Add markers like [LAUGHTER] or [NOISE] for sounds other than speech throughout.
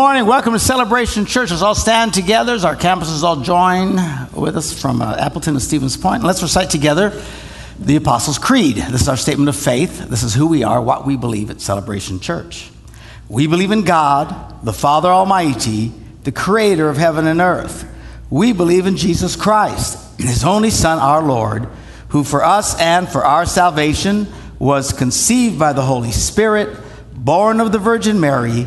Morning. Welcome to Celebration Church. Let's all stand together as our campuses all join with us from uh, Appleton and Stevens Point. Let's recite together the Apostles' Creed. This is our statement of faith. This is who we are, what we believe at Celebration Church. We believe in God, the Father Almighty, the creator of heaven and earth. We believe in Jesus Christ, his only Son, our Lord, who for us and for our salvation was conceived by the Holy Spirit, born of the Virgin Mary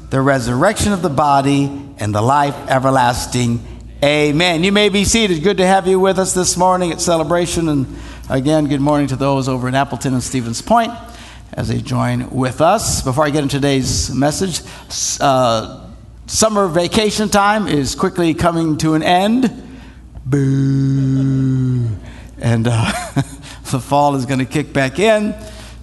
the resurrection of the body, and the life everlasting. Amen. You may be seated. Good to have you with us this morning at celebration. And again, good morning to those over in Appleton and Stevens Point as they join with us. Before I get into today's message, uh, summer vacation time is quickly coming to an end. Boo. And uh, [LAUGHS] the fall is going to kick back in.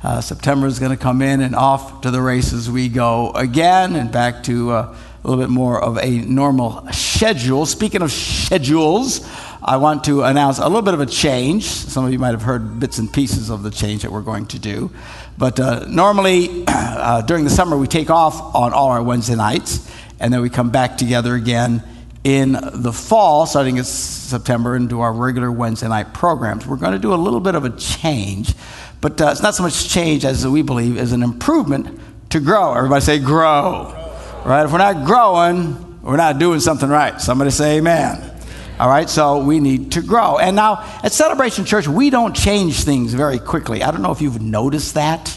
Uh, September is going to come in and off to the races we go again and back to uh, a little bit more of a normal schedule. Speaking of schedules, I want to announce a little bit of a change. Some of you might have heard bits and pieces of the change that we're going to do. But uh, normally, [CLEARS THROAT] uh, during the summer, we take off on all our Wednesday nights, and then we come back together again in the fall, starting in September, and do our regular Wednesday night programs. We're going to do a little bit of a change. But uh, it's not so much change as we believe is an improvement to grow. Everybody say grow. Right? If we're not growing, we're not doing something right. Somebody say amen. All right, so we need to grow. And now at Celebration Church, we don't change things very quickly. I don't know if you've noticed that.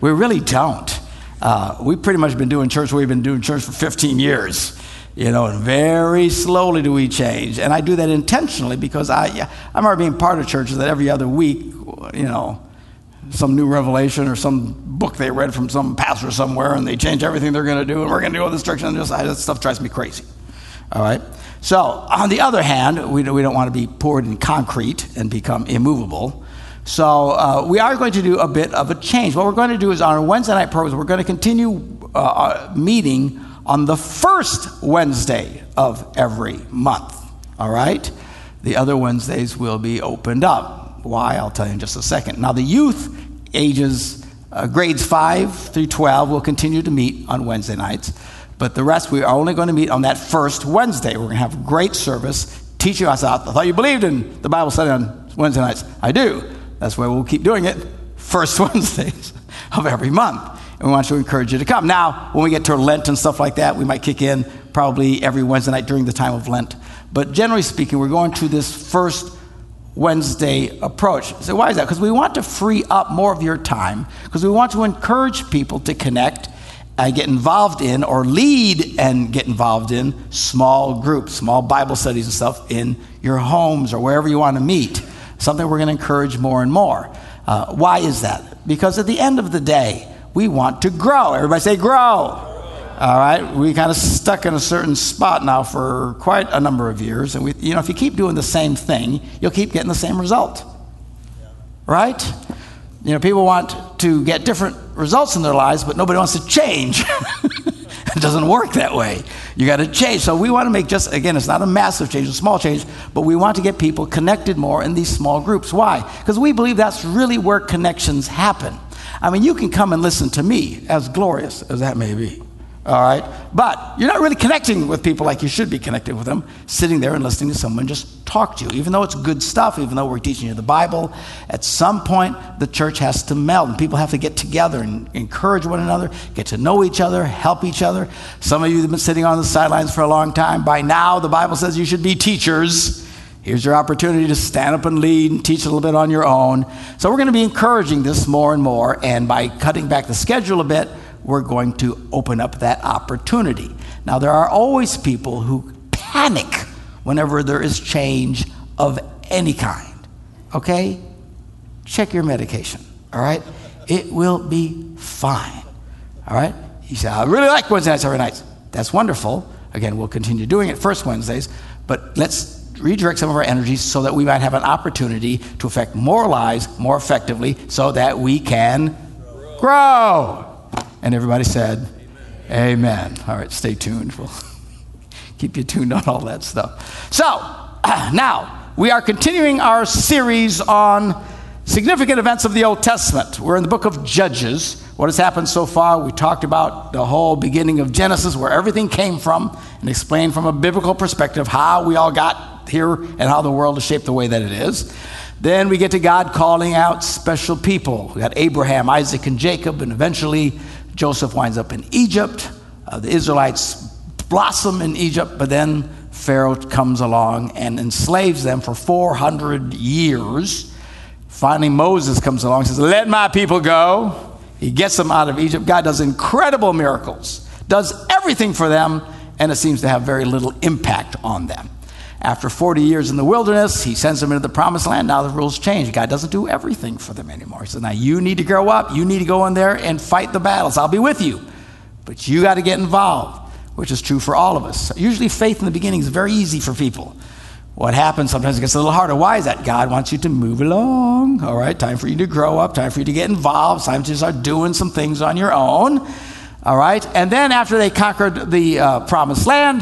We really don't. Uh, we've pretty much been doing church, we've been doing church for 15 years you know, and very slowly do we change. And I do that intentionally because I, I remember being part of churches that every other week, you know, some new revelation or some book they read from some pastor somewhere and they change everything they're going to do and we're going to do all this direction and just, that stuff drives me crazy. All right? So, on the other hand, we, we don't want to be poured in concrete and become immovable. So, uh, we are going to do a bit of a change. What we're going to do is on our Wednesday night programs, we're going to continue uh, meeting on the first Wednesday of every month. All right? The other Wednesdays will be opened up. Why? I'll tell you in just a second. Now, the youth ages uh, grades 5 through 12 will continue to meet on Wednesday nights, but the rest we are only going to meet on that first Wednesday. We're going to have a great service. Teach you us out. I thought you believed in the Bible study on Wednesday nights. I do. That's why we'll keep doing it [LAUGHS] first [LAUGHS] Wednesdays of every month and we want to encourage you to come. Now, when we get to Lent and stuff like that, we might kick in probably every Wednesday night during the time of Lent. But generally speaking, we're going to this first Wednesday approach. So, why is that? Because we want to free up more of your time, because we want to encourage people to connect and get involved in or lead and get involved in small groups, small Bible studies and stuff in your homes or wherever you want to meet. Something we're going to encourage more and more. Uh, why is that? Because at the end of the day, we want to grow. Everybody say grow. All right, we kind of stuck in a certain spot now for quite a number of years, and we, you know, if you keep doing the same thing, you'll keep getting the same result, right? You know, people want to get different results in their lives, but nobody wants to change. [LAUGHS] it doesn't work that way. You got to change. So we want to make just again, it's not a massive change, a small change, but we want to get people connected more in these small groups. Why? Because we believe that's really where connections happen. I mean, you can come and listen to me, as glorious as that may be. All right? But you're not really connecting with people like you should be connecting with them, sitting there and listening to someone just talk to you. Even though it's good stuff, even though we're teaching you the Bible, at some point the church has to meld and people have to get together and encourage one another, get to know each other, help each other. Some of you have been sitting on the sidelines for a long time. By now, the Bible says you should be teachers. Here's your opportunity to stand up and lead and teach a little bit on your own. So, we're going to be encouraging this more and more. And by cutting back the schedule a bit, we're going to open up that opportunity. Now, there are always people who panic whenever there is change of any kind. Okay? Check your medication. All right? It will be fine. All right? You say, I really like Wednesday nights every night. That's wonderful. Again, we'll continue doing it first Wednesdays, but let's redirect some of our energies so that we might have an opportunity to affect more lives more effectively so that we can grow. And everybody said, Amen. Amen. All right, stay tuned. We'll [LAUGHS] keep you tuned on all that stuff. So, [CLEARS THROAT] now we are continuing our series on significant events of the Old Testament. We're in the book of Judges. What has happened so far? We talked about the whole beginning of Genesis, where everything came from, and explained from a biblical perspective how we all got here and how the world is shaped the way that it is. Then we get to God calling out special people. We got Abraham, Isaac, and Jacob, and eventually Joseph winds up in Egypt. Uh, the Israelites blossom in Egypt, but then Pharaoh comes along and enslaves them for 400 years Finally, Moses comes along and says, Let my people go. He gets them out of Egypt. God does incredible miracles, does everything for them, and it seems to have very little impact on them. After 40 years in the wilderness, he sends them into the promised land. Now the rules change. God doesn't do everything for them anymore. He says, Now you need to grow up. You need to go in there and fight the battles. I'll be with you. But you got to get involved, which is true for all of us. Usually, faith in the beginning is very easy for people. What happens sometimes it gets a little harder. Why is that? God wants you to move along. All right, time for you to grow up, time for you to get involved, time to start doing some things on your own. All right, and then after they conquered the uh, promised land,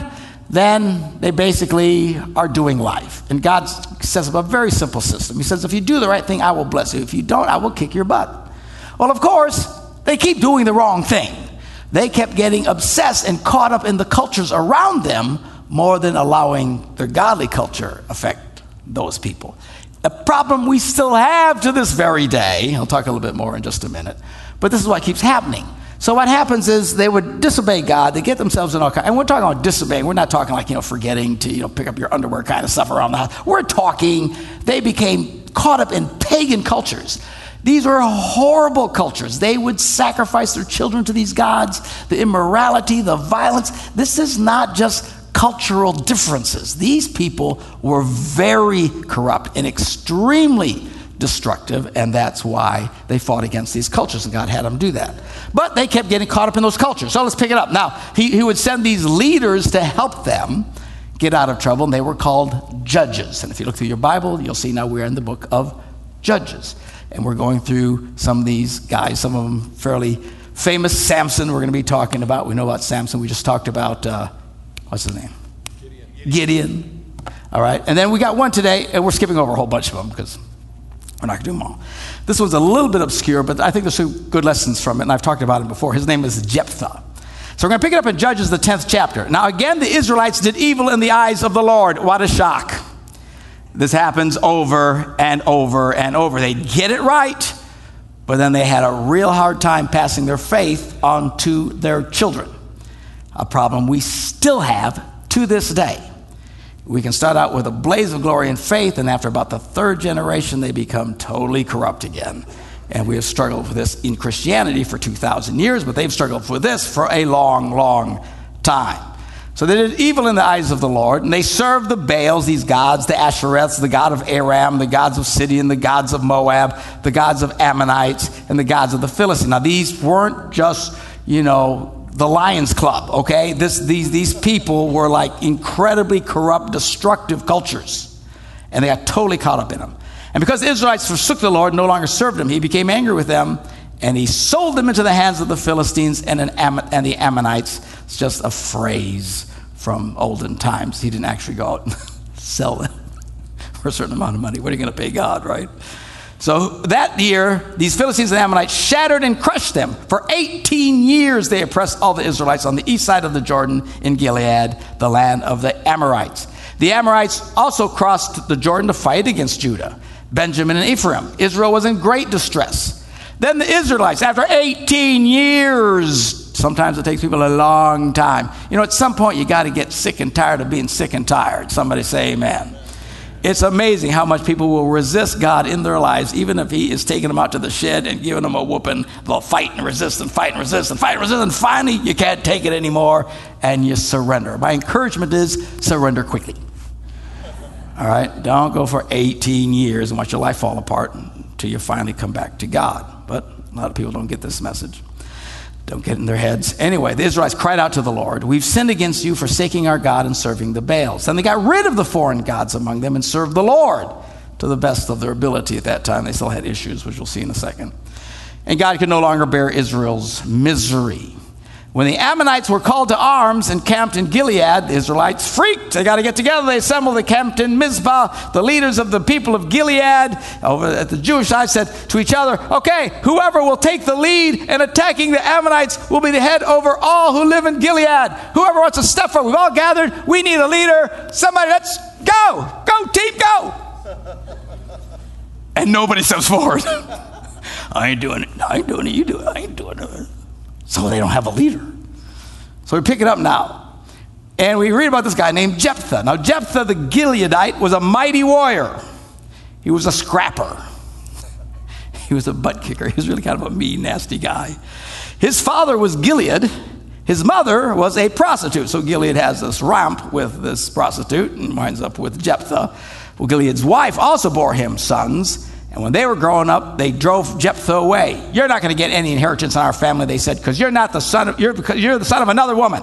then they basically are doing life. And God up a very simple system. He says, if you do the right thing, I will bless you. If you don't, I will kick your butt. Well, of course, they keep doing the wrong thing. They kept getting obsessed and caught up in the cultures around them more than allowing their godly culture affect those people. A problem we still have to this very day. I'll talk a little bit more in just a minute. But this is what keeps happening. So what happens is they would disobey God. They get themselves in all kinds. And we're talking about disobeying. We're not talking like you know forgetting to you know pick up your underwear kind of stuff around the house. We're talking they became caught up in pagan cultures. These were horrible cultures. They would sacrifice their children to these gods. The immorality, the violence. This is not just cultural differences. These people were very corrupt and extremely destructive, and that's why they fought against these cultures, and God had them do that. But they kept getting caught up in those cultures. So let's pick it up. Now, he, he would send these leaders to help them get out of trouble, and they were called judges. And if you look through your Bible, you'll see now we're in the book of Judges. And we're going through some of these guys, some of them fairly famous. Samson, we're going to be talking about. We know about Samson. We just talked about uh, what's his name? Gideon. Gideon. All right. And then we got one today, and we're skipping over a whole bunch of them because them all. This one's a little bit obscure, but I think there's some good lessons from it, and I've talked about him before. His name is Jephthah. So we're going to pick it up in Judges, the 10th chapter. Now, again, the Israelites did evil in the eyes of the Lord. What a shock. This happens over and over and over. They get it right, but then they had a real hard time passing their faith on to their children a problem we still have to this day. We can start out with a blaze of glory and faith, and after about the third generation, they become totally corrupt again. And we have struggled with this in Christianity for 2,000 years, but they've struggled with this for a long, long time. So they did evil in the eyes of the Lord, and they served the Baals, these gods, the Ashtoreths, the god of Aram, the gods of Sidon, the gods of Moab, the gods of Ammonites, and the gods of the Philistines. Now, these weren't just, you know, the Lions Club, okay? This, these, these people were like incredibly corrupt, destructive cultures. And they got totally caught up in them. And because the Israelites forsook the Lord, no longer served him, he became angry with them and he sold them into the hands of the Philistines and, an Am- and the Ammonites. It's just a phrase from olden times. He didn't actually go out [LAUGHS] and sell them [LAUGHS] for a certain amount of money. What are you going to pay God, right? So that year, these Philistines and Ammonites shattered and crushed them. For 18 years, they oppressed all the Israelites on the east side of the Jordan in Gilead, the land of the Amorites. The Amorites also crossed the Jordan to fight against Judah, Benjamin, and Ephraim. Israel was in great distress. Then the Israelites, after 18 years, sometimes it takes people a long time. You know, at some point, you got to get sick and tired of being sick and tired. Somebody say amen. It's amazing how much people will resist God in their lives, even if He is taking them out to the shed and giving them a whooping. They'll fight and resist and fight and resist and fight and resist, and finally you can't take it anymore and you surrender. My encouragement is surrender quickly. All right? Don't go for 18 years and watch your life fall apart until you finally come back to God. But a lot of people don't get this message. Don't get in their heads. Anyway, the Israelites cried out to the Lord, We've sinned against you, forsaking our God and serving the Baals. Then they got rid of the foreign gods among them and served the Lord to the best of their ability at that time. They still had issues, which we'll see in a second. And God could no longer bear Israel's misery. When the Ammonites were called to arms and camped in Gilead, the Israelites freaked. They got to get together. They assembled. They camped in Mizpah. The leaders of the people of Gilead over at the Jewish side said to each other, Okay, whoever will take the lead in attacking the Ammonites will be the head over all who live in Gilead. Whoever wants to step forward, we've all gathered. We need a leader. Somebody, let's go. Go, team, go. and nobody steps forward. [LAUGHS] I ain't doing it. I ain't doing it. You do it. I ain't doing it. So they don't have a leader. So we pick it up now. And we read about this guy named Jephthah. Now, Jephthah the Gileadite was a mighty warrior, he was a scrapper, [LAUGHS] he was a butt kicker. He was really kind of a mean, nasty guy. His father was Gilead. His mother was a prostitute. So Gilead has this romp with this prostitute and winds up with Jephthah. Well, Gilead's wife also bore him sons. And when they were growing up, they drove Jephthah away. You're not going to get any inheritance in our family, they said, because you're not the son of, you're, because you're the son of another woman.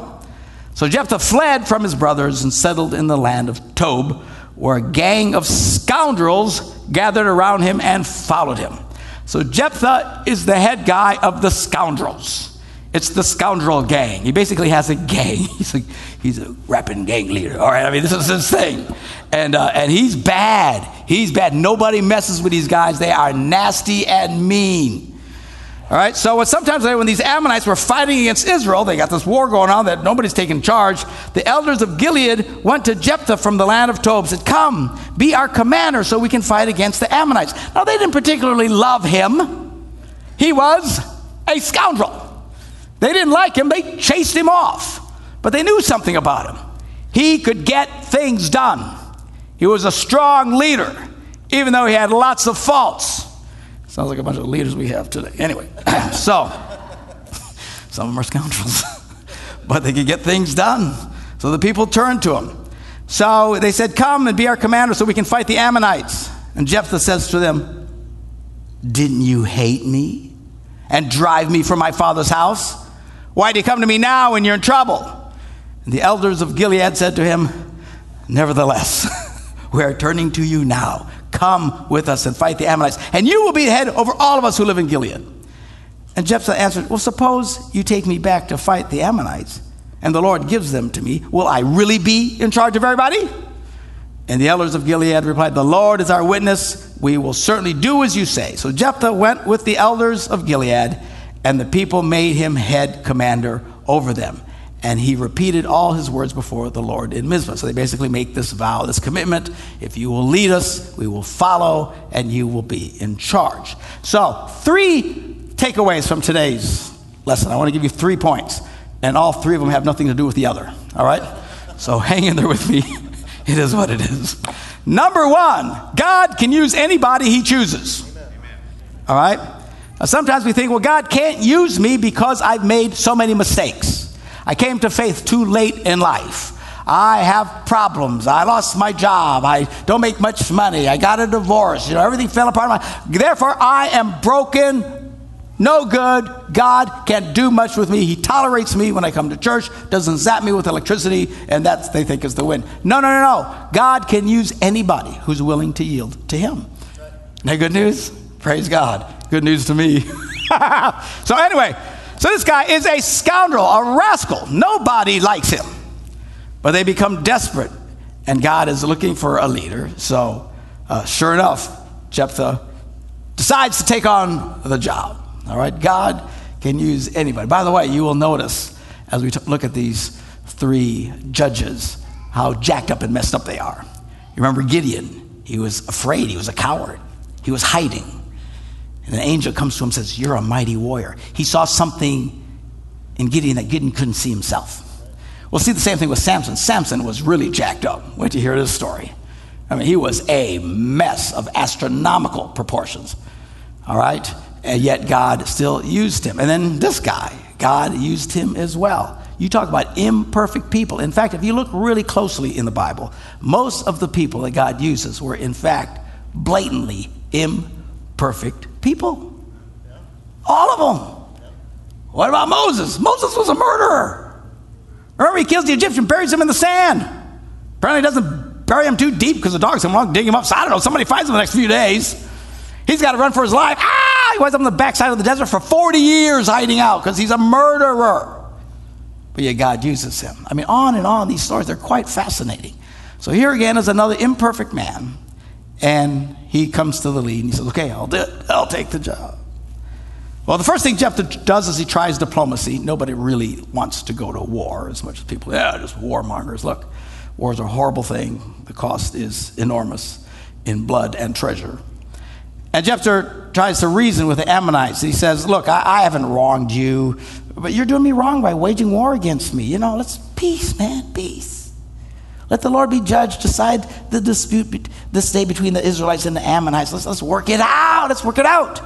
So Jephthah fled from his brothers and settled in the land of Tob, where a gang of scoundrels gathered around him and followed him. So Jephthah is the head guy of the scoundrels. It's the scoundrel gang. He basically has a gang. [LAUGHS] He's a, he's a rapping gang leader. All right, I mean, this is his thing. And, uh, and he's bad. He's bad. Nobody messes with these guys. They are nasty and mean. All right, so sometimes when these Ammonites were fighting against Israel, they got this war going on that nobody's taking charge. The elders of Gilead went to Jephthah from the land of Tob, said, Come, be our commander so we can fight against the Ammonites. Now, they didn't particularly love him, he was a scoundrel. They didn't like him, they chased him off. But they knew something about him. He could get things done. He was a strong leader, even though he had lots of faults. Sounds like a bunch of leaders we have today. Anyway, [CLEARS THROAT] so [LAUGHS] some of them are scoundrels, [LAUGHS] but they could get things done. So the people turned to him. So they said, Come and be our commander so we can fight the Ammonites. And Jephthah says to them, Didn't you hate me and drive me from my father's house? Why do you come to me now when you're in trouble? And the elders of Gilead said to him, Nevertheless, [LAUGHS] we are turning to you now. Come with us and fight the Ammonites, and you will be head over all of us who live in Gilead. And Jephthah answered, Well, suppose you take me back to fight the Ammonites, and the Lord gives them to me. Will I really be in charge of everybody? And the elders of Gilead replied, The Lord is our witness. We will certainly do as you say. So Jephthah went with the elders of Gilead and the people made him head commander over them. And he repeated all his words before the Lord in Mizpah. So they basically make this vow, this commitment if you will lead us, we will follow, and you will be in charge. So, three takeaways from today's lesson. I want to give you three points, and all three of them have nothing to do with the other. All right? So, [LAUGHS] hang in there with me. [LAUGHS] it is what it is. Number one, God can use anybody he chooses. All right? Now, sometimes we think, well, God can't use me because I've made so many mistakes. I came to faith too late in life. I have problems. I lost my job. I don't make much money. I got a divorce. You know, everything fell apart. Therefore, I am broken, no good. God can't do much with me. He tolerates me when I come to church, doesn't zap me with electricity, and that's they think is the win. No, no, no, no. God can use anybody who's willing to yield to Him. Isn't good news? Praise God. Good news to me. [LAUGHS] so, anyway, so this guy is a scoundrel, a rascal. Nobody likes him. But they become desperate, and God is looking for a leader. So, uh, sure enough, Jephthah decides to take on the job. All right, God can use anybody. By the way, you will notice as we t- look at these three judges how jacked up and messed up they are. You remember Gideon? He was afraid, he was a coward, he was hiding. And an angel comes to him and says, You're a mighty warrior. He saw something in Gideon that Gideon couldn't see himself. We'll see the same thing with Samson. Samson was really jacked up. Wait to hear this story. I mean, he was a mess of astronomical proportions. All right? And yet God still used him. And then this guy, God used him as well. You talk about imperfect people. In fact, if you look really closely in the Bible, most of the people that God uses were, in fact, blatantly imperfect people. All of them. What about Moses? Moses was a murderer. Remember, he kills the Egyptian, buries him in the sand. Apparently, doesn't bury him too deep because the dogs come along, dig him up. So I don't know. Somebody finds him the next few days. He's got to run for his life. Ah! He winds up on the backside of the desert for 40 years hiding out because he's a murderer. But yet God uses him. I mean, on and on, these stories, they're quite fascinating. So here again is another imperfect man, and he comes to the lead and he says, Okay, I'll do it. I'll take the job. Well, the first thing Jephthah does is he tries diplomacy. Nobody really wants to go to war as much as people, yeah, just warmongers. Look, war is a horrible thing. The cost is enormous in blood and treasure. And Jephthah tries to reason with the Ammonites. He says, Look, I, I, haven't wronged you, but you're doing me wrong by waging war against me. You know, let's peace, man, peace. Let the Lord be judge, decide the dispute this day between the Israelites and the Ammonites. Let's, let's work it out. Let's work it out.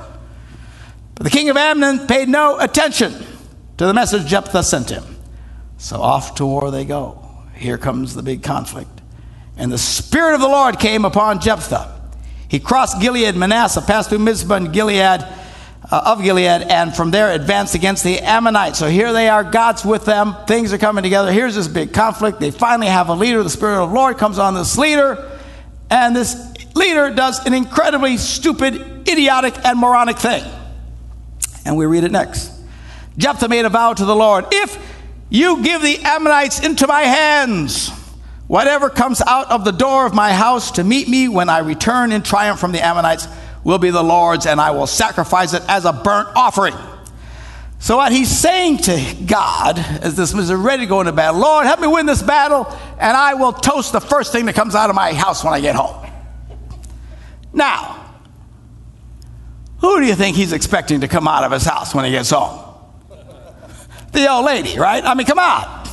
But the king of Ammon paid no attention to the message Jephthah sent him. So off to war they go. Here comes the big conflict. And the Spirit of the Lord came upon Jephthah he crossed Gilead, Manasseh, passed through Mizpah and Gilead, uh, of Gilead, and from there advanced against the Ammonites. So here they are, God's with them, things are coming together. Here's this big conflict. They finally have a leader. The Spirit of the Lord comes on this leader, and this leader does an incredibly stupid, idiotic, and moronic thing. And we read it next. Jephthah made a vow to the Lord if you give the Ammonites into my hands, Whatever comes out of the door of my house to meet me when I return in triumph from the Ammonites will be the Lord's, and I will sacrifice it as a burnt offering. So, what he's saying to God as this is ready to go into battle Lord, help me win this battle, and I will toast the first thing that comes out of my house when I get home. Now, who do you think he's expecting to come out of his house when he gets home? The old lady, right? I mean, come on.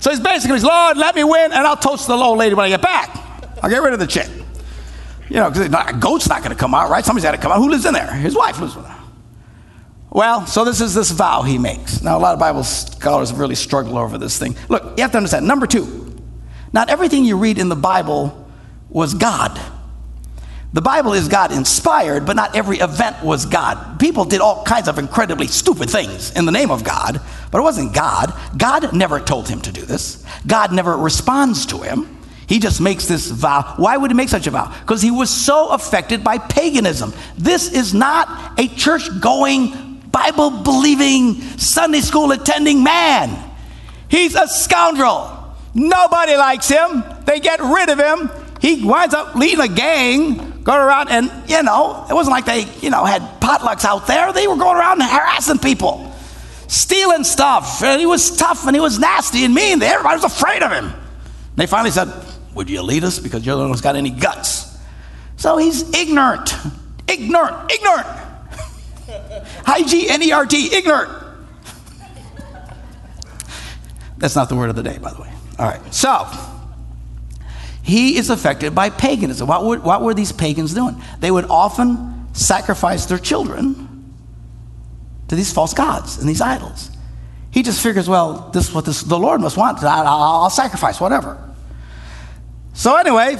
So he's basically, Lord, let me win, and I'll toast the old lady when I get back. I'll get rid of the chick. You know, because a goat's not going to come out, right? Somebody's got to come out. Who lives in there? His wife lives in there. Well, so this is this vow he makes. Now, a lot of Bible scholars really struggle over this thing. Look, you have to understand. Number two, not everything you read in the Bible was God. The Bible is God inspired, but not every event was God. People did all kinds of incredibly stupid things in the name of God, but it wasn't God. God never told him to do this. God never responds to him. He just makes this vow. Why would he make such a vow? Because he was so affected by paganism. This is not a church going, Bible believing, Sunday school attending man. He's a scoundrel. Nobody likes him. They get rid of him. He winds up leading a gang going around and, you know, it wasn't like they, you know, had potlucks out there. They were going around harassing people, stealing stuff. And he was tough and he was nasty and mean. Everybody was afraid of him. They finally said, Would you lead us? Because you're the one who's got any guts. So he's ignorant. Ignorant. Ignorant. [LAUGHS] I G N E R T. Ignorant. That's not the word of the day, by the way. All right. So, he is affected by paganism. What were, what were these pagans doing? They would often sacrifice their children to these false gods and these idols. He just figures, well, this is what this, the Lord must want. I, will sacrifice, whatever. So, anyway,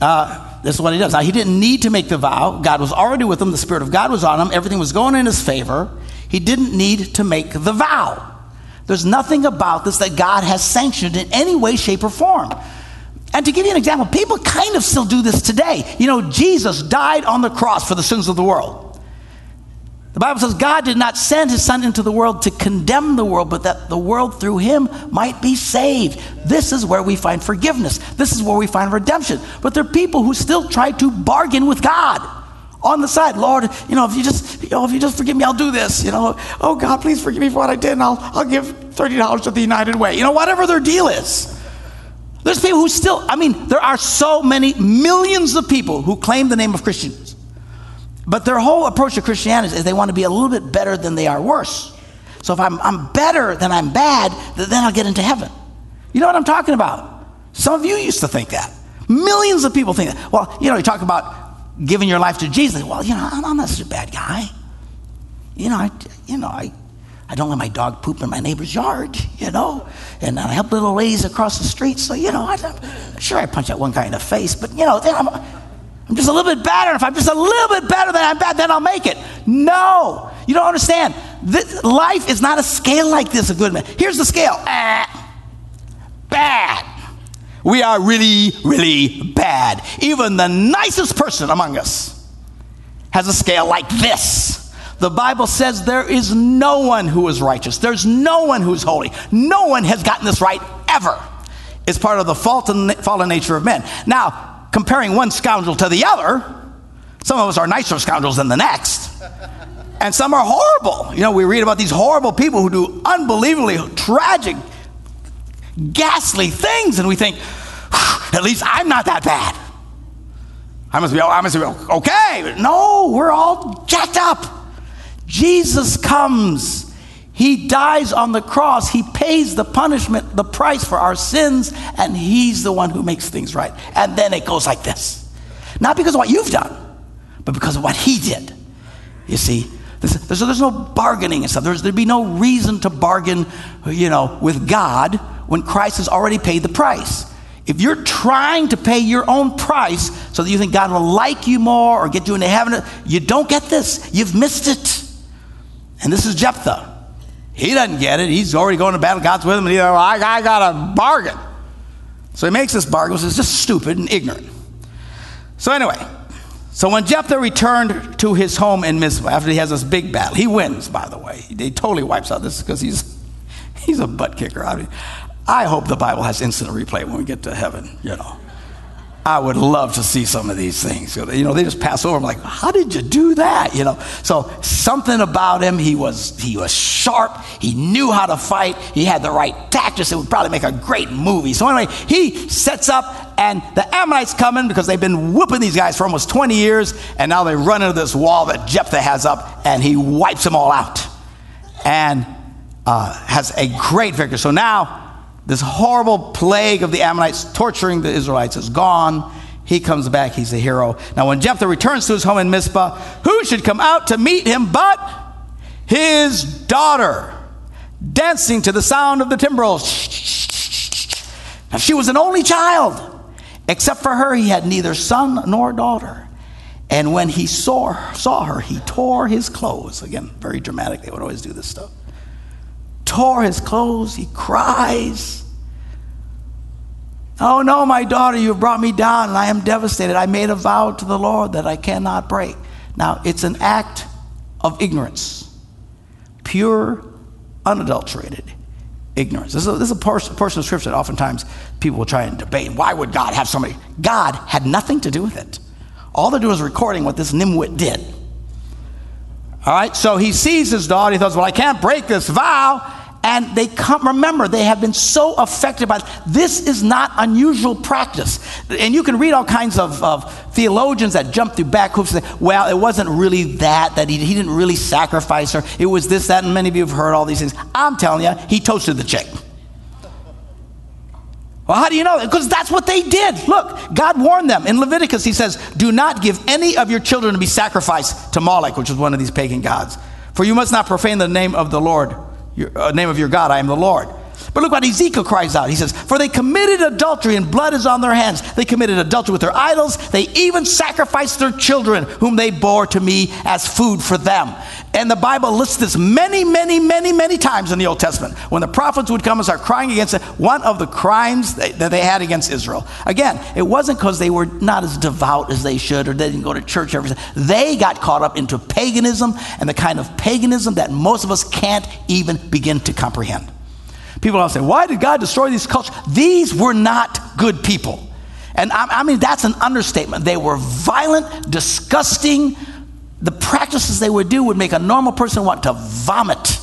uh, this is what he does. Now, he didn't need to make the vow. God was already with him. The Spirit of God was on him. Everything was going in his favor. He didn't need to make the vow. There's nothing about this that God has sanctioned in any way, shape, or form. And to give you an example, people kind of still do this today. You know, Jesus died on the cross for the sins of the world. The Bible says God did not send his son into the world to condemn the world, but that the world through him might be saved. This is where we find forgiveness. This is where we find redemption. But there are people who still try to bargain with God on the side. Lord, you know, if you just, you know, if you just forgive me, I'll do this. You know, oh God, please forgive me for what I did, and I'll, I'll give $30 to the United Way. You know, whatever their deal is. There's people who still, I mean, there are so many millions of people who claim the name of Christians. But their whole approach to Christianity is they want to be a little bit better than they are worse. So if I'm, I'm better than I'm bad, then I'll get into heaven. You know what I'm talking about? Some of you used to think that. Millions of people think that. Well, you know, you talk about giving your life to Jesus. Well, you know, I'm not such a bad guy. You know, I, you know, I, I don't let my dog poop in my neighbor's yard, you know, and I help little ladies across the street. So, you know, I, am sure I punch that one guy in the face, but, you know, then I'm, I'm just a little bit better. If I'm just a little bit better than I'm bad, then I'll make it. No, you don't understand. this, life is not a scale like this A good man. Here's the scale. Ah, bad. We are really, really bad. Even the nicest person among us has a scale like this. The Bible says there is no one who is righteous. There's no one who's holy. No one has gotten this right ever. It's part of the fault and fallen nature of men. Now, comparing one scoundrel to the other, some of us are nicer scoundrels than the next. And some are horrible. You know, we read about these horrible people who do unbelievably tragic, ghastly things, and we think, at least I'm not that bad. I must be, I must be okay. No, we're all jacked up. Jesus comes. He dies on the cross. He pays the punishment, the price for our sins, and He's the one who makes things right. And then it goes like this. Not because of what you've done, but because of what He did. You see, there's, there's, there's no bargaining and stuff. There's, there'd be no reason to bargain, you know, with God when Christ has already paid the price. If you're trying to pay your own price so that you think God will like you more or get you into heaven, you don't get this. You've missed it. And this is Jephthah. He doesn't get it. He's already going to battle. God's with him, and he's like, I, I got a bargain. So he makes this bargain, which is just stupid and ignorant. So anyway, so when Jephthah returned to his home in Mizpah after he has this big battle, he wins, by the way. He totally wipes out this because he's [LAUGHS] he's a butt kicker. I mean, I hope the Bible has instant replay when we get to heaven, you know. I would love to see some of these things. You know, they just pass over. I'm like, how did you do that? You know, so something about him. He was he was sharp. He knew how to fight. He had the right tactics. It would probably make a great movie. So anyway, he sets up, and the Ammonites come in because they've been whooping these guys for almost 20 years, and now they run into this wall that Jephthah has up, and he wipes them all out, and uh, has a great victory. So now this horrible plague of the Ammonites torturing the Israelites is gone. He comes back, he's a hero. Now, when Jephthah returns to his home in Mizpah, who should come out to meet him but his daughter, dancing to the sound of the timbrels? Now, she was an only child. Except for her, he had neither son nor daughter. And when he saw, saw her, he tore his clothes. Again, very dramatic. They would always do this stuff tore his clothes. He cries. Oh no, my daughter, you have brought me down and I am devastated. I made a vow to the Lord that I cannot break. Now, it's an act of ignorance, pure, unadulterated ignorance. This is a, this is a portion, of scripture that oftentimes people will try and debate. Why would God have somebody? God had nothing to do with it. All they're doing is recording what this nimwit did. All right, so he sees his daughter. He thought, well, I can't break this vow and they come remember they have been so affected by this is not unusual practice and you can read all kinds of, of theologians that jump through back hoops and say well it wasn't really that that he, he didn't really sacrifice her it was this that and many of you have heard all these things i'm telling you he toasted the chick well, how do you know? Because that's what they did. Look, God warned them. In Leviticus, he says, Do not give any of your children to be sacrificed to Moloch, which was one of these pagan gods. For you must not profane the name of the Lord your, uh, name of your God, I am the Lord. But look what Ezekiel cries out. He says, For they committed adultery and blood is on their hands. They committed adultery with their idols. They even sacrificed their children, whom they bore to me as food for them. And the Bible lists this many, many, many, many times in the Old Testament. When the prophets would come and start crying against it, one of the crimes that they had against Israel. Again, it wasn't because they were not as devout as they should or they didn't go to church every day. They got caught up into paganism and the kind of paganism that most of us can't even begin to comprehend. People always say, why did God destroy these cultures? These were not good people. And I, I mean, that's an understatement. They were violent, disgusting. The practices they would do would make a normal person want to vomit.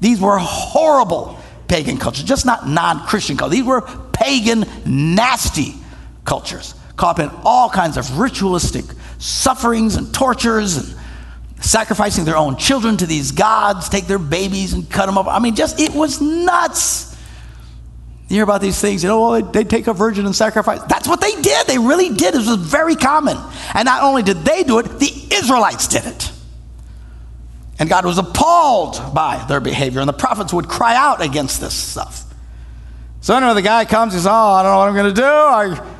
These were horrible pagan cultures, just not non Christian cultures. These were pagan, nasty cultures, caught in all kinds of ritualistic sufferings and tortures and sacrificing their own children to these gods, take their babies and cut them up. I mean, just, it was nuts. You hear about these things, you know, well, they take a virgin and sacrifice. That's what they did. They really did. It was very common. And not only did they do it, the Israelites did it. And God was appalled by their behavior, and the prophets would cry out against this stuff. So anyway, the guy comes, he says, Oh, I don't know what I'm going to do. I...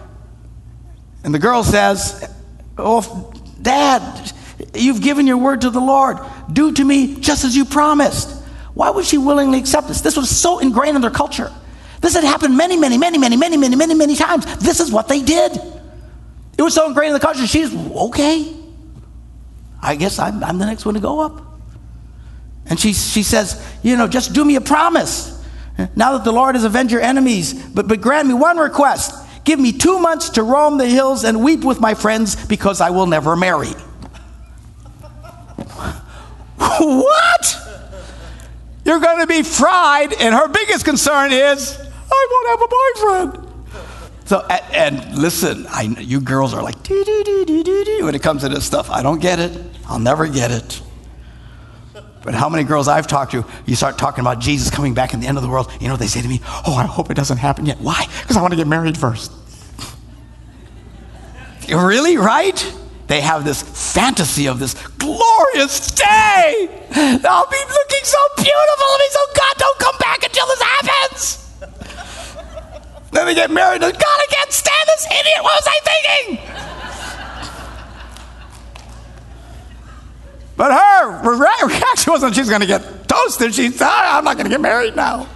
And the girl says, Oh, Dad, You've given your word to the Lord. Do to me just as you promised. Why would she willingly accept this? This was so ingrained in their culture. This had happened many, many, many, many, many, many, many, many times. This is what they did. It was so ingrained in the culture. She's okay. I guess I'm, I'm the next one to go up. And she, she says, You know, just do me a promise. Now that the Lord has avenged your enemies, but, but grant me one request. Give me two months to roam the hills and weep with my friends because I will never marry. What? You're going to be fried, and her biggest concern is, I won't have a boyfriend. So, and, and listen, I, you girls are like, doo, doo, doo, when it comes to this stuff. I don't get it. I'll never get it. But how many girls I've talked to, you start talking about Jesus coming back in the end of the world, you know they say to me? Oh, I hope it doesn't happen yet. Why? Because I want to get married first. [LAUGHS] really? Right? They have this fantasy of this glorious day. I'll be looking so beautiful. i And so God, don't come back until this happens. then they get married and God, I can't stand this idiot. What was I thinking? But her reaction wasn't she's going to get toasted. She said, ah, I'm not going to get married now.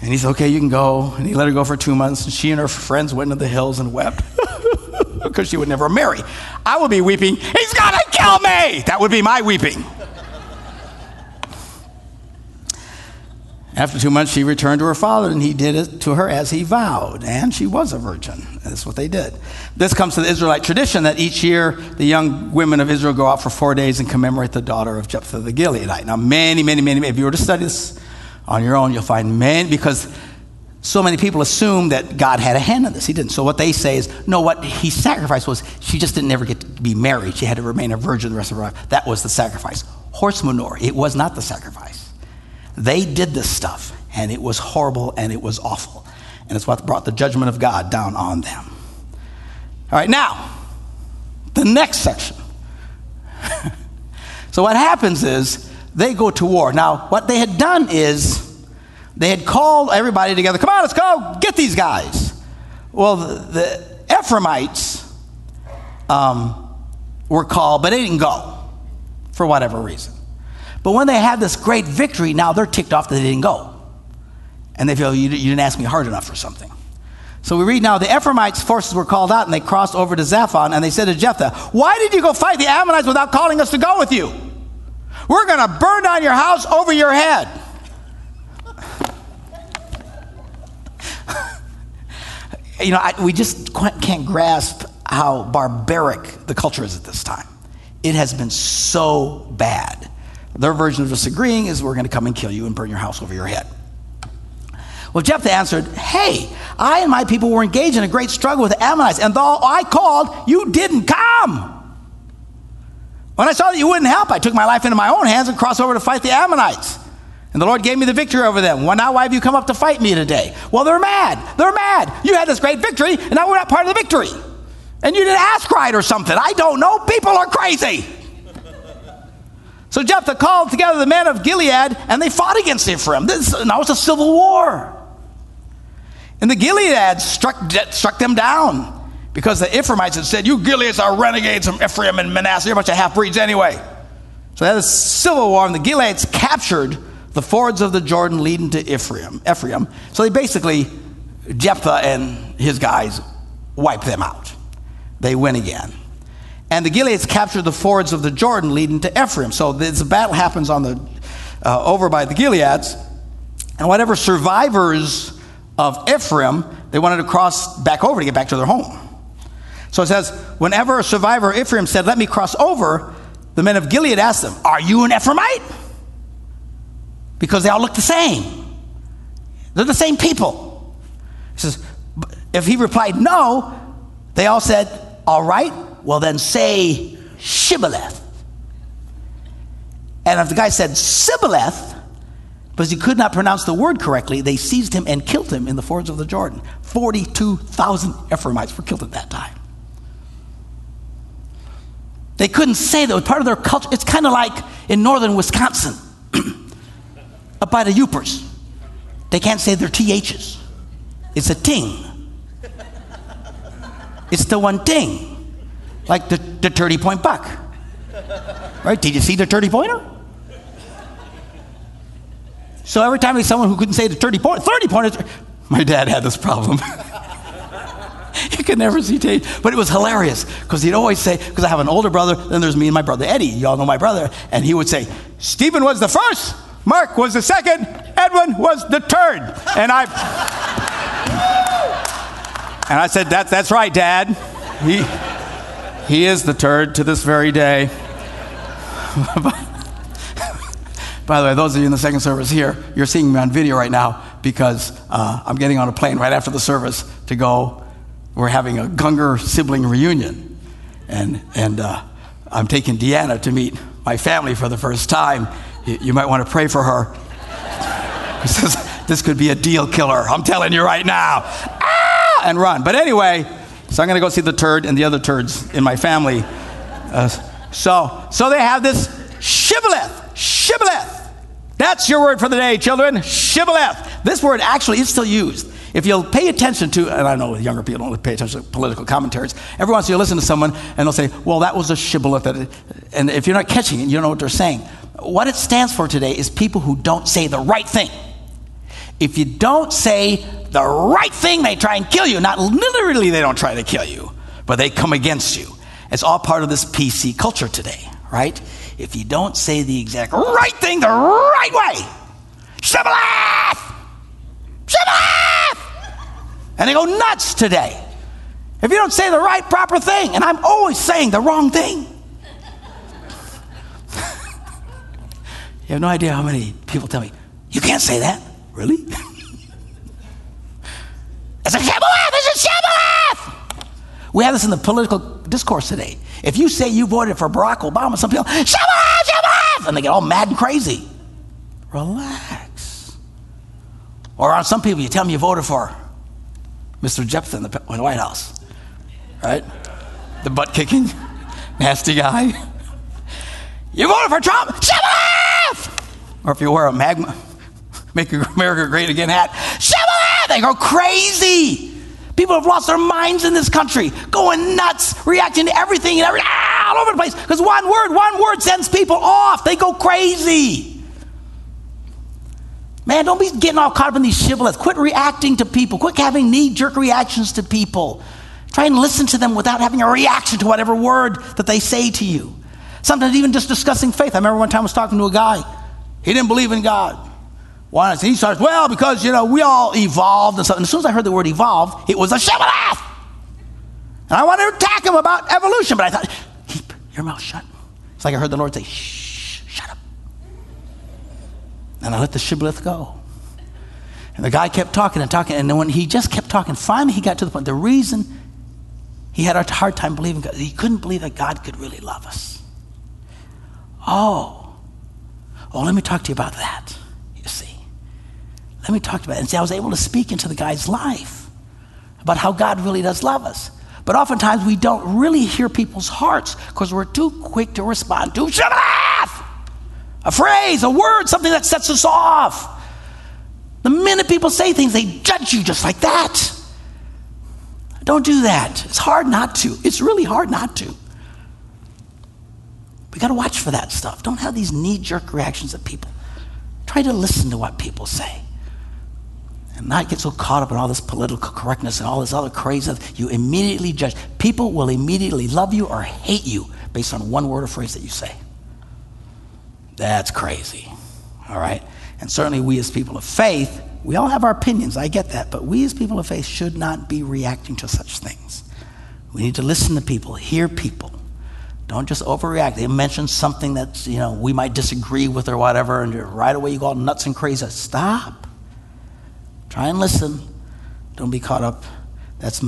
And he said, okay, you can go. And he let her go for two months. And she and her friends went into the hills and wept [LAUGHS] because she would never marry. I would be weeping, he's to kill me. That would be my weeping. After two months, she returned to her father, and he did it to her as he vowed. And she was a virgin. That's what they did. This comes to the Israelite tradition that each year the young women of Israel go out for four days and commemorate the daughter of Jephthah the Gileadite. Now, many, many, many, if you were to study this on your own, you'll find many, because so many people assume that God had a hand in this. He didn't. So what they say is, no, what he sacrificed was she just didn't ever get to be married. She had to remain a virgin the rest of her life. That was the sacrifice. Horse manure, it was not the sacrifice. They did this stuff, and it was horrible and it was awful. And it's what brought the judgment of God down on them. All right, now, the next section. [LAUGHS] so, what happens is they go to war. Now, what they had done is they had called everybody together. Come on, let's go get these guys. Well, the, the Ephraimites um, were called, but they didn't go for whatever reason. But when they had this great victory, now they're ticked off that they didn't go. And they feel, you, you didn't ask me hard enough for something. So we read now the Ephraimites' forces were called out and they crossed over to Zaphon and they said to Jephthah, Why did you go fight the Ammonites without calling us to go with you? We're going to burn down your house over your head. You know, I, we just can't grasp how barbaric the culture is at this time. It has been so bad their version of disagreeing is we're going to come and kill you and burn your house over your head. Well, Jephthah answered, Hey, I and my people were engaged in a great struggle with the Ammonites, and though I called, you didn't come. When I saw that you wouldn't help, I took my life into my own hands and crossed over to fight the Ammonites. And the Lord gave me the victory over them. Well, now why have you come up to fight me today? Well, they're mad. They're mad. You had this great victory, and now we're not part of the victory. And you didn't ask right or something. I don't know. People are crazy. So Jephthah called together the men of Gilead and they fought against Ephraim. This, now it's a civil war. And the Gilead struck, struck them down because the Ephraimites had said, You Gileads are renegades from Ephraim and Manasseh. You're a bunch of half breeds anyway. So that is civil war, and the Gileads captured the fords of the Jordan leading to Ephraim. Ephraim. So they basically, Jephthah and his guys wiped them out. They win again. And the Gileads captured the fords of the Jordan leading to Ephraim. So this battle happens on the, uh, over by the Gileads. And whatever survivors of Ephraim, they wanted to cross back over to get back to their home. So it says, whenever a survivor of Ephraim said, Let me cross over, the men of Gilead asked them, Are you an Ephraimite? Because they all look the same. They're the same people. He says, if he replied no, they all said, All right, well, then say Shibboleth. And if the guy said Sibboleth, because he could not pronounce the word correctly, they seized him and killed him in the fords of the Jordan. 42,000 Ephraimites were killed at that time. They couldn't say that. was part of their culture. It's kind of like in northern Wisconsin, up by the Yoopers. They can't say their THs. It's a ting. It's the one ting like the, the 30 point buck. Right? Did you see the 30 pointer? So every time he's someone who couldn't say the 30 point, 30 pointers, my dad had this problem. [LAUGHS] he could never see tape. But it was hilarious because he'd always say, because I have an older brother, then there's me and my brother Eddie. Y'all know my brother. And he would say, Stephen was the first, Mark was the second, Edwin was the third. And I And I said, That's that's right, Dad. He he is the third to this very day. [LAUGHS] By the way, those of you in the second service here, you're seeing me on video right now because uh, I'm getting on a plane right after the service to go. We're having a Gungor sibling reunion. And, and uh, I'm taking Deanna to meet my family for the first time. You, might want to pray for her. [LAUGHS] this, this could be a deal killer. I'm telling you right now. Ah! And run. But anyway, so I'm going to go see the turd and the other turds in my family. Uh, so, so they have this shibboleth. Shibboleth. That's your word for the day, children. Shibboleth. This word actually is still used. If you'll pay attention to, and I know younger people don't pay attention to political commentaries, every once in a while you listen to someone and they'll say, well, that was a shibboleth. And if you're not catching it, you don't know what they're saying. What it stands for today is people who don't say the right thing. If you don't say the right thing, they try and kill you. Not literally, they don't try to kill you, but they come against you. It's all part of this PC culture today, right? if you don't say the exact right thing the right way. Shibboleth! Shibboleth! And they go nuts today. If you don't say the right, proper thing, and I'm always saying the wrong thing. [LAUGHS] you have no idea how many people tell me, you can't say that. Really? [LAUGHS] it's a shibboleth! It's a shibboleth! We have this in the political discourse today. If you say you voted for Barack Obama, some people, shut up, and they get all mad and crazy. Relax. Or on some people, you tell them you voted for Mr. Jepson in the White House, right? The butt kicking, [LAUGHS] nasty guy. You voted for Trump, shut up! Or if you wear a MAGA, [LAUGHS] make America great again hat, shut up! They go crazy. People have lost their minds in this country, going nuts, reacting to everything and everything ah, all over the place. Because one word, one word sends people off. They go crazy. Man, don't be getting all caught up in these shibboleths. Quit reacting to people. Quit having knee jerk reactions to people. Try and listen to them without having a reaction to whatever word that they say to you. Sometimes even just discussing faith. I remember one time I was talking to a guy. He didn't believe in God. Why? Not? He starts, well, because, you know, we all evolved and stuff. And as soon as I heard the word evolved, it was a shibboleth. And I wanted to attack him about evolution, but I thought, keep your mouth shut. It's like I heard the Lord say, shh. And I let the shibboleth go. And the guy kept talking and talking. And then when he just kept talking, finally he got to the point. The reason he had a hard time believing God, he couldn't believe that God could really love us. Oh, well, let me talk to you about that. You see. Let me talk about it. And see, I was able to speak into the guy's life about how God really does love us. But oftentimes we don't really hear people's hearts because we're too quick to respond to shibboleth! A phrase, a word, something that sets us off. The minute people say things, they judge you just like that. Don't do that. It's hard not to. It's really hard not to. We got to watch for that stuff. Don't have these knee jerk reactions of people. Try to listen to what people say and not get so caught up in all this political correctness and all this other crazy. You immediately judge. People will immediately love you or hate you based on one word or phrase that you say. That's crazy. All right? And certainly, we as people of faith, we all have our opinions. I get that. But we as people of faith should not be reacting to such things. We need to listen to people, hear people. Don't just overreact. They mention something that you know we might disagree with or whatever, and right away you go all nuts and crazy. Stop. Try and listen. Don't be caught up. That's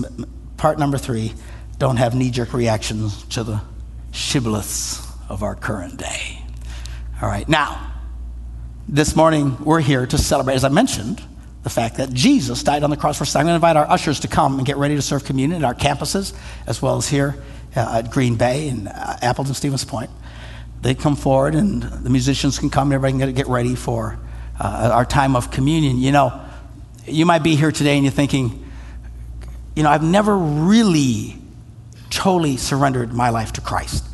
part number three. Don't have knee jerk reactions to the shibboleths of our current day. All right, now, this morning we're here to celebrate, as I mentioned, the fact that Jesus died on the cross for us. I'm going to invite our ushers to come and get ready to serve communion at our campuses, as well as here uh, at Green Bay and uh, Appleton Stevens Point. They come forward, and the musicians can come. Everybody can get ready for uh, our time of communion. You know, you might be here today and you're thinking, you know, I've never really totally surrendered my life to Christ.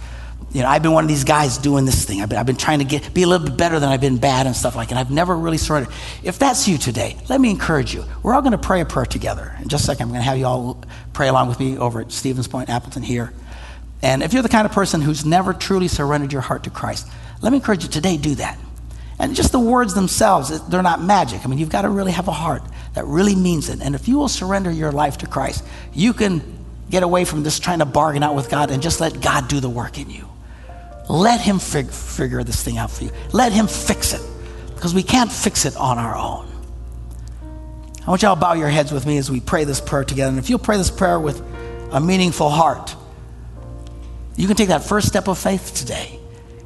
You know, I've been one of these guys doing this thing. I've been, I've been trying to get, be a little bit better than I've been bad and stuff like that. And I've never really surrendered. If that's you today, let me encourage you. We're all going to pray a prayer together. In just a second, I'm going to have you all pray along with me over at Stevens Point, Appleton here. And if you're the kind of person who's never truly surrendered your heart to Christ, let me encourage you today, do that. And just the words themselves, they're not magic. I mean, you've got to really have a heart that really means it. And if you will surrender your life to Christ, you can get away from just trying to bargain out with God and just let God do the work in you. Let Him fig- figure this thing out for you. Let Him fix it because we can't fix it on our own. I want y'all to bow your heads with me as we pray this prayer together. And if you'll pray this prayer with a meaningful heart, you can take that first step of faith today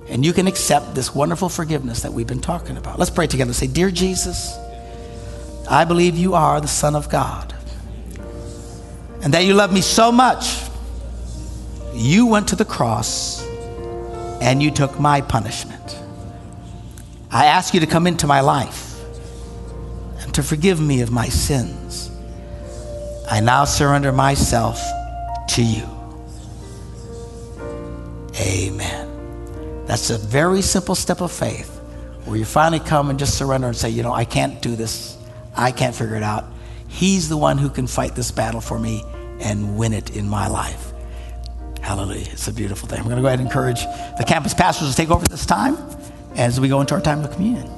and you can accept this wonderful forgiveness that we've been talking about. Let's pray together. Say, Dear Jesus, I believe you are the Son of God and that you love me so much, you went to the cross and you took my punishment. I ask you to come into my life and to forgive me of my sins. I now surrender myself to you. Amen. That's a very simple step of faith where you finally come and just surrender and say, you know, I can't do this. I can't figure it out. He's the one who can fight this battle for me and win it in my life. Hallelujah. It's a beautiful thing. We're going to go ahead and encourage the campus pastors to take over this time as we go into our time of communion.